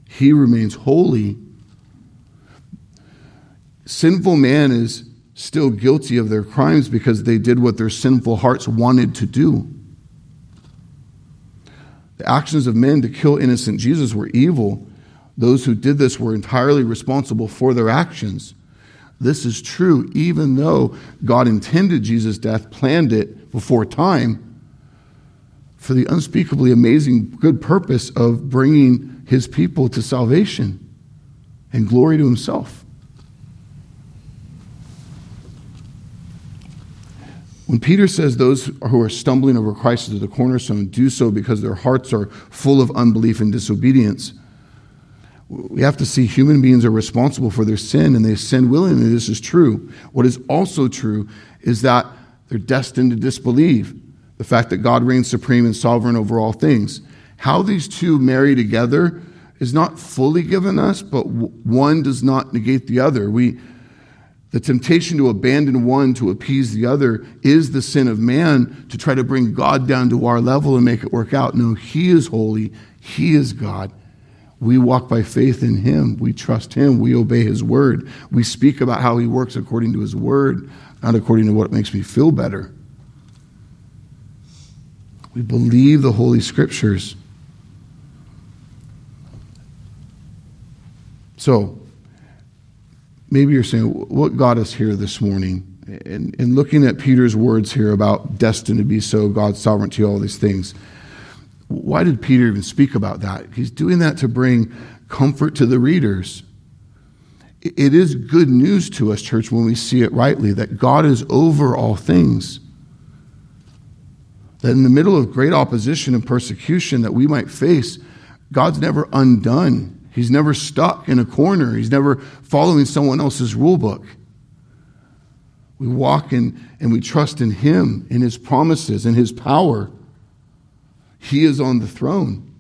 He remains holy. Sinful man is still guilty of their crimes because they did what their sinful hearts wanted to do. The actions of men to kill innocent Jesus were evil. Those who did this were entirely responsible for their actions. This is true, even though God intended Jesus' death, planned it before time for the unspeakably amazing good purpose of bringing his people to salvation and glory to himself. When Peter says those who are stumbling over Christ as the cornerstone do so because their hearts are full of unbelief and disobedience, we have to see human beings are responsible for their sin and they sin willingly. This is true. What is also true is that they're destined to disbelieve the fact that God reigns supreme and sovereign over all things. How these two marry together is not fully given us, but one does not negate the other. We The temptation to abandon one to appease the other is the sin of man to try to bring God down to our level and make it work out. No, He is holy. He is God. We walk by faith in Him. We trust Him. We obey His word. We speak about how He works according to His word, not according to what makes me feel better. We believe the Holy Scriptures. So, maybe you're saying, what got us here this morning? And, and looking at Peter's words here about destined to be so, God's sovereignty, all these things, why did Peter even speak about that? He's doing that to bring comfort to the readers. It is good news to us, church, when we see it rightly that God is over all things. That in the middle of great opposition and persecution that we might face, God's never undone He's never stuck in a corner. He's never following someone else's rule book. We walk in and we trust in Him, in His promises, in His power. He is on the throne.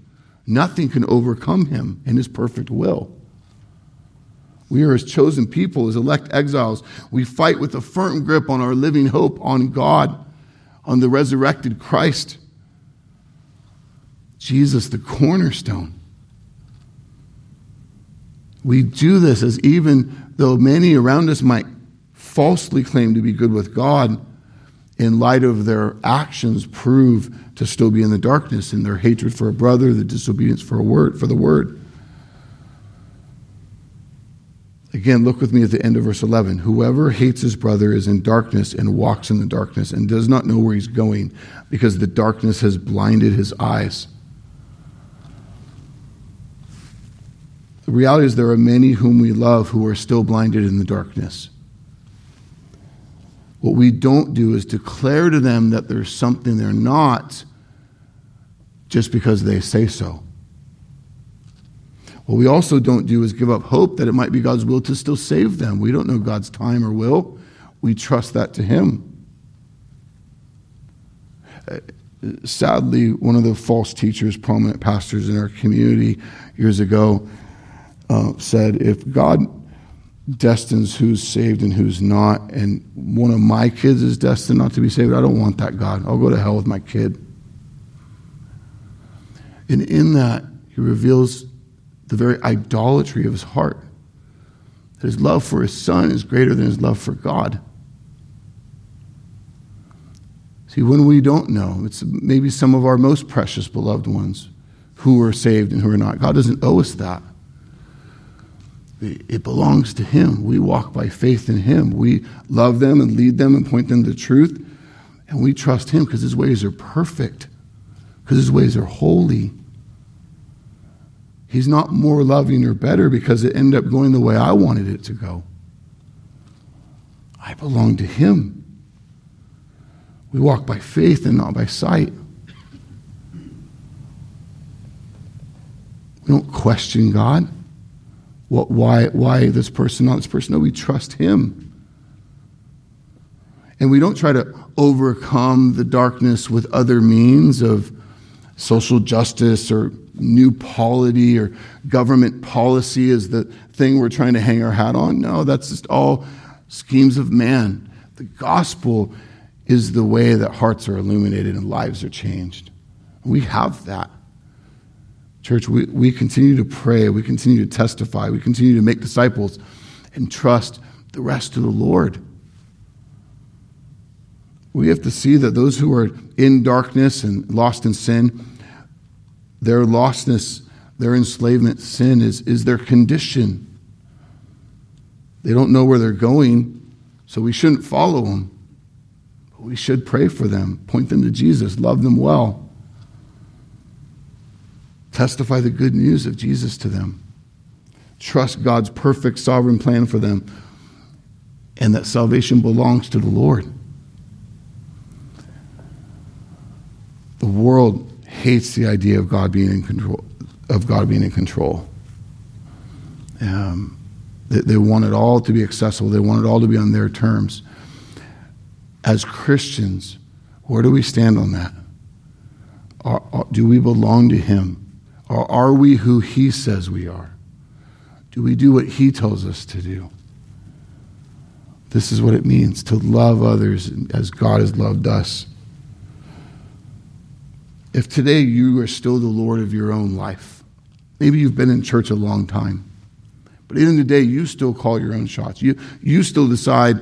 Nothing can overcome Him in His perfect will. We are His chosen people, His elect exiles. We fight with a firm grip on our living hope on God, on the resurrected Christ. Jesus, the cornerstone. We do this as even though many around us might falsely claim to be good with God, in light of their actions, prove to still be in the darkness in their hatred for a brother, the disobedience for a word, for the word. Again, look with me at the end of verse 11. Whoever hates his brother is in darkness and walks in the darkness and does not know where he's going because the darkness has blinded his eyes. The reality is, there are many whom we love who are still blinded in the darkness. What we don't do is declare to them that there's something they're not just because they say so. What we also don't do is give up hope that it might be God's will to still save them. We don't know God's time or will. We trust that to Him. Sadly, one of the false teachers, prominent pastors in our community years ago, uh, said, if God destines who's saved and who's not, and one of my kids is destined not to be saved, I don't want that God. I'll go to hell with my kid. And in that, he reveals the very idolatry of his heart. That his love for his son is greater than his love for God. See, when we don't know, it's maybe some of our most precious beloved ones who are saved and who are not. God doesn't owe us that. It belongs to Him. We walk by faith in Him. We love them and lead them and point them to truth. And we trust Him because His ways are perfect, because His ways are holy. He's not more loving or better because it ended up going the way I wanted it to go. I belong to Him. We walk by faith and not by sight. We don't question God what, why, why this person, not this person. No, we trust Him. And we don't try to overcome the darkness with other means of social justice or new polity or government policy is the thing we're trying to hang our hat on. No, that's just all schemes of man. The gospel is the way that hearts are illuminated and lives are changed. We have that. Church, we, we continue to pray, we continue to testify, we continue to make disciples and trust the rest of the Lord. We have to see that those who are in darkness and lost in sin, their lostness, their enslavement, sin is, is their condition. They don't know where they're going, so we shouldn't follow them. But we should pray for them, point them to Jesus, love them well. Testify the good news of Jesus to them. Trust God's perfect sovereign plan for them and that salvation belongs to the Lord. The world hates the idea of God being in control. Of God being in control. Um, they, they want it all to be accessible. They want it all to be on their terms. As Christians, where do we stand on that? Are, are, do we belong to Him? Or are we who He says we are? Do we do what He tells us to do? This is what it means to love others as God has loved us. If today you are still the Lord of your own life, maybe you've been in church a long time, but in the day you still call your own shots. You, you still decide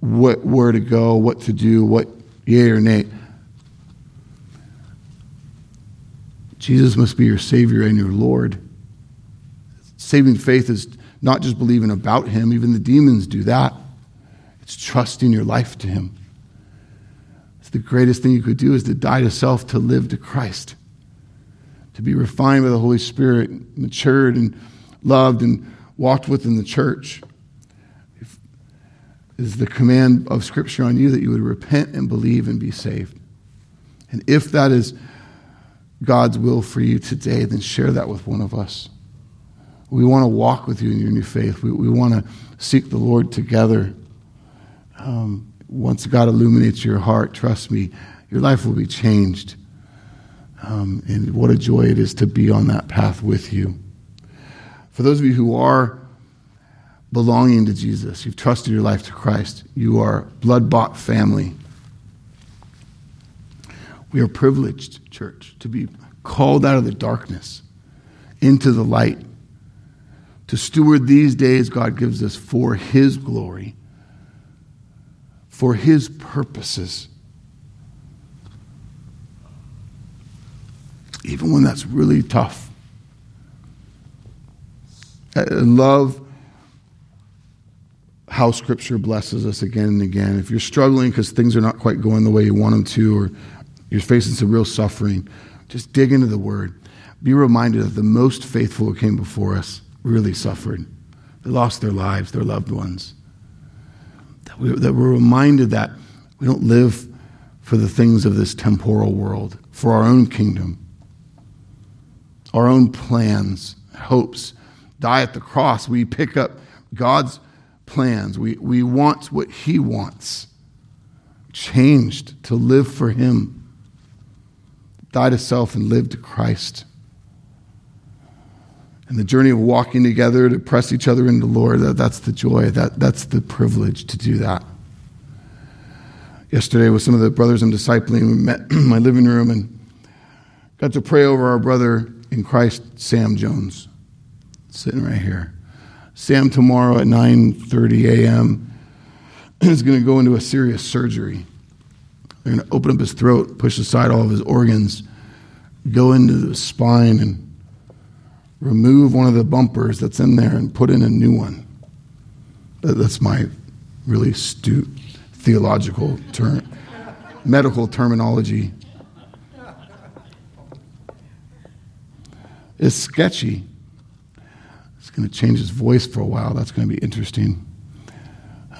what, where to go, what to do, what yay or nay. Jesus must be your Savior and your Lord. Saving faith is not just believing about Him, even the demons do that. It's trusting your life to Him. It's the greatest thing you could do is to die to self to live to Christ, to be refined by the Holy Spirit, matured and loved and walked with in the church. Is the command of Scripture on you that you would repent and believe and be saved. And if that is God's will for you today, then share that with one of us. We want to walk with you in your new faith. We, we want to seek the Lord together. Um, once God illuminates your heart, trust me, your life will be changed. Um, and what a joy it is to be on that path with you. For those of you who are belonging to Jesus, you've trusted your life to Christ, you are blood bought family. We are privileged, church, to be called out of the darkness into the light, to steward these days God gives us for His glory, for His purposes. Even when that's really tough. I love how Scripture blesses us again and again. If you're struggling because things are not quite going the way you want them to, or you're facing some real suffering, just dig into the Word. Be reminded that the most faithful who came before us really suffered. They lost their lives, their loved ones. That, we, that we're reminded that we don't live for the things of this temporal world, for our own kingdom, our own plans, hopes. Die at the cross. We pick up God's plans. We, we want what He wants. Changed to live for Him die to self and live to Christ. And the journey of walking together to press each other into the Lord, that, that's the joy, that, that's the privilege to do that. Yesterday, with some of the brothers I'm discipling, we met in my living room and got to pray over our brother in Christ, Sam Jones, sitting right here. Sam tomorrow at 9:30 a.m. is going to go into a serious surgery. They're going to open up his throat, push aside all of his organs, go into the spine, and remove one of the bumpers that's in there and put in a new one. That's my really astute theological term, medical terminology. It's sketchy. It's going to change his voice for a while. That's going to be interesting.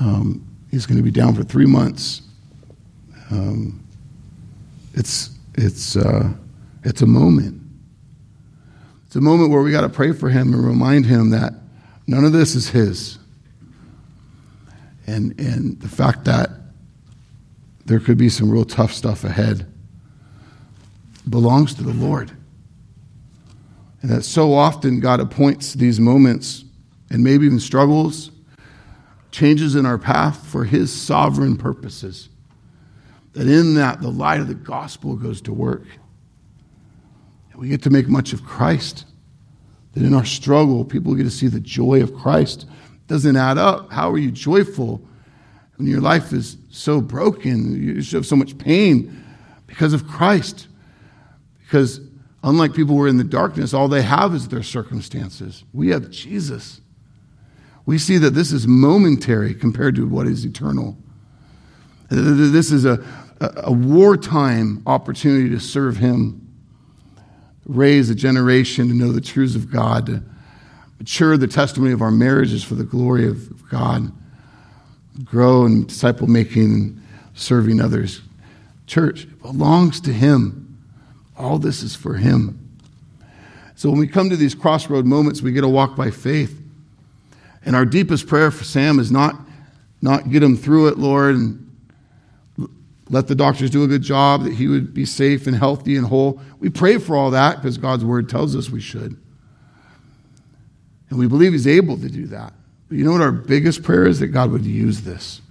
Um, he's going to be down for three months um, it's it's uh, it's a moment. It's a moment where we got to pray for him and remind him that none of this is his. And and the fact that there could be some real tough stuff ahead belongs to the Lord. And that so often God appoints these moments and maybe even struggles, changes in our path for his sovereign purposes. That in that, the light of the gospel goes to work. And we get to make much of Christ. That in our struggle, people get to see the joy of Christ. It doesn't add up. How are you joyful when your life is so broken? You have so much pain because of Christ. Because unlike people who are in the darkness, all they have is their circumstances. We have Jesus. We see that this is momentary compared to what is eternal. This is a, a wartime opportunity to serve Him, raise a generation to know the truths of God, to mature the testimony of our marriages for the glory of God, grow in disciple making, and serving others. Church belongs to Him. All this is for Him. So when we come to these crossroad moments, we get to walk by faith. And our deepest prayer for Sam is not, not get him through it, Lord, and let the doctors do a good job, that he would be safe and healthy and whole. We pray for all that because God's word tells us we should. And we believe he's able to do that. But you know what our biggest prayer is? That God would use this.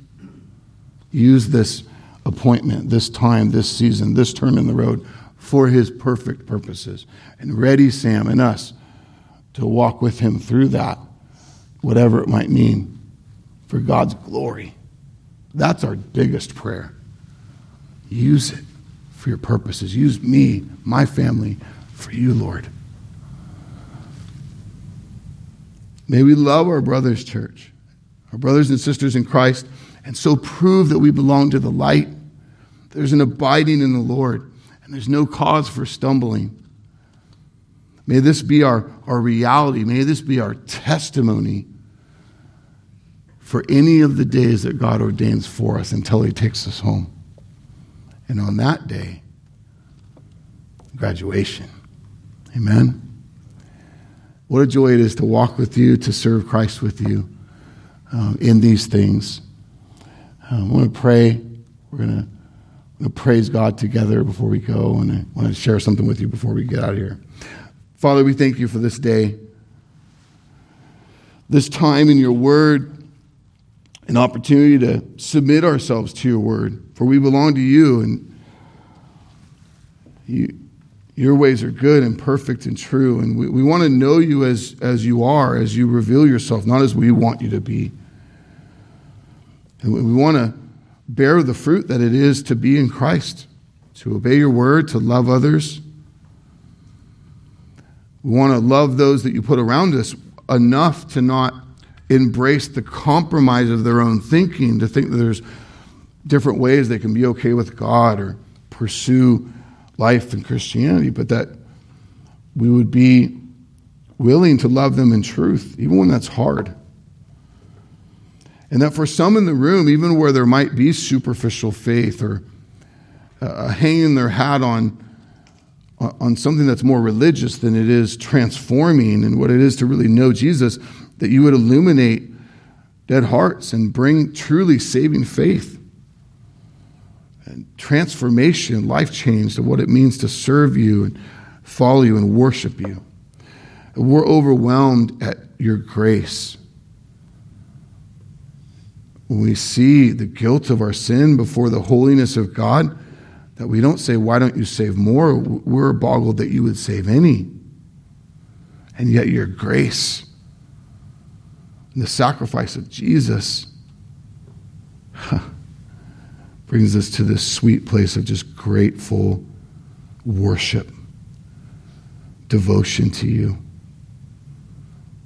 Use this appointment, this time, this season, this turn in the road for his perfect purposes. And ready Sam and us to walk with him through that, whatever it might mean, for God's glory. That's our biggest prayer. Use it for your purposes. Use me, my family, for you, Lord. May we love our brothers, church, our brothers and sisters in Christ, and so prove that we belong to the light. There's an abiding in the Lord, and there's no cause for stumbling. May this be our, our reality. May this be our testimony for any of the days that God ordains for us until He takes us home. And on that day, graduation. Amen. What a joy it is to walk with you, to serve Christ with you um, in these things. Um, I want to pray. We're going to praise God together before we go, and I want to share something with you before we get out of here. Father, we thank you for this day, this time in your word, an opportunity to submit ourselves to your word, for we belong to you, and you, your ways are good and perfect and true. And we, we want to know you as, as you are, as you reveal yourself, not as we want you to be. And we want to bear the fruit that it is to be in Christ, to obey your word, to love others we want to love those that you put around us enough to not embrace the compromise of their own thinking, to think that there's different ways they can be okay with God or pursue life in Christianity, but that we would be willing to love them in truth, even when that's hard. And that for some in the room, even where there might be superficial faith or uh, hanging their hat on on something that's more religious than it is transforming and what it is to really know Jesus, that you would illuminate dead hearts and bring truly saving faith and transformation, life change to what it means to serve you and follow you and worship you. We're overwhelmed at your grace. When we see the guilt of our sin before the holiness of God, that we don't say, Why don't you save more? We're boggled that you would save any. And yet, your grace the sacrifice of Jesus brings us to this sweet place of just grateful worship, devotion to you.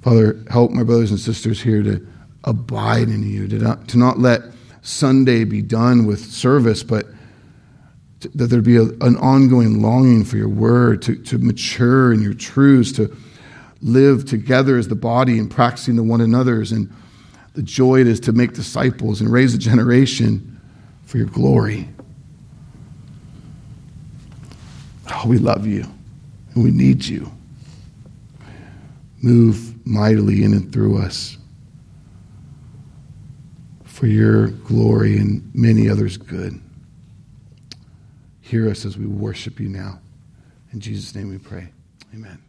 Father, help my brothers and sisters here to abide in you, to not, to not let Sunday be done with service, but that there be a, an ongoing longing for your word to, to mature in your truths, to live together as the body and practicing the one another's. And the joy it is to make disciples and raise a generation for your glory. Oh, we love you and we need you. Move mightily in and through us for your glory and many others' good. Hear us as we worship you now. In Jesus' name we pray. Amen.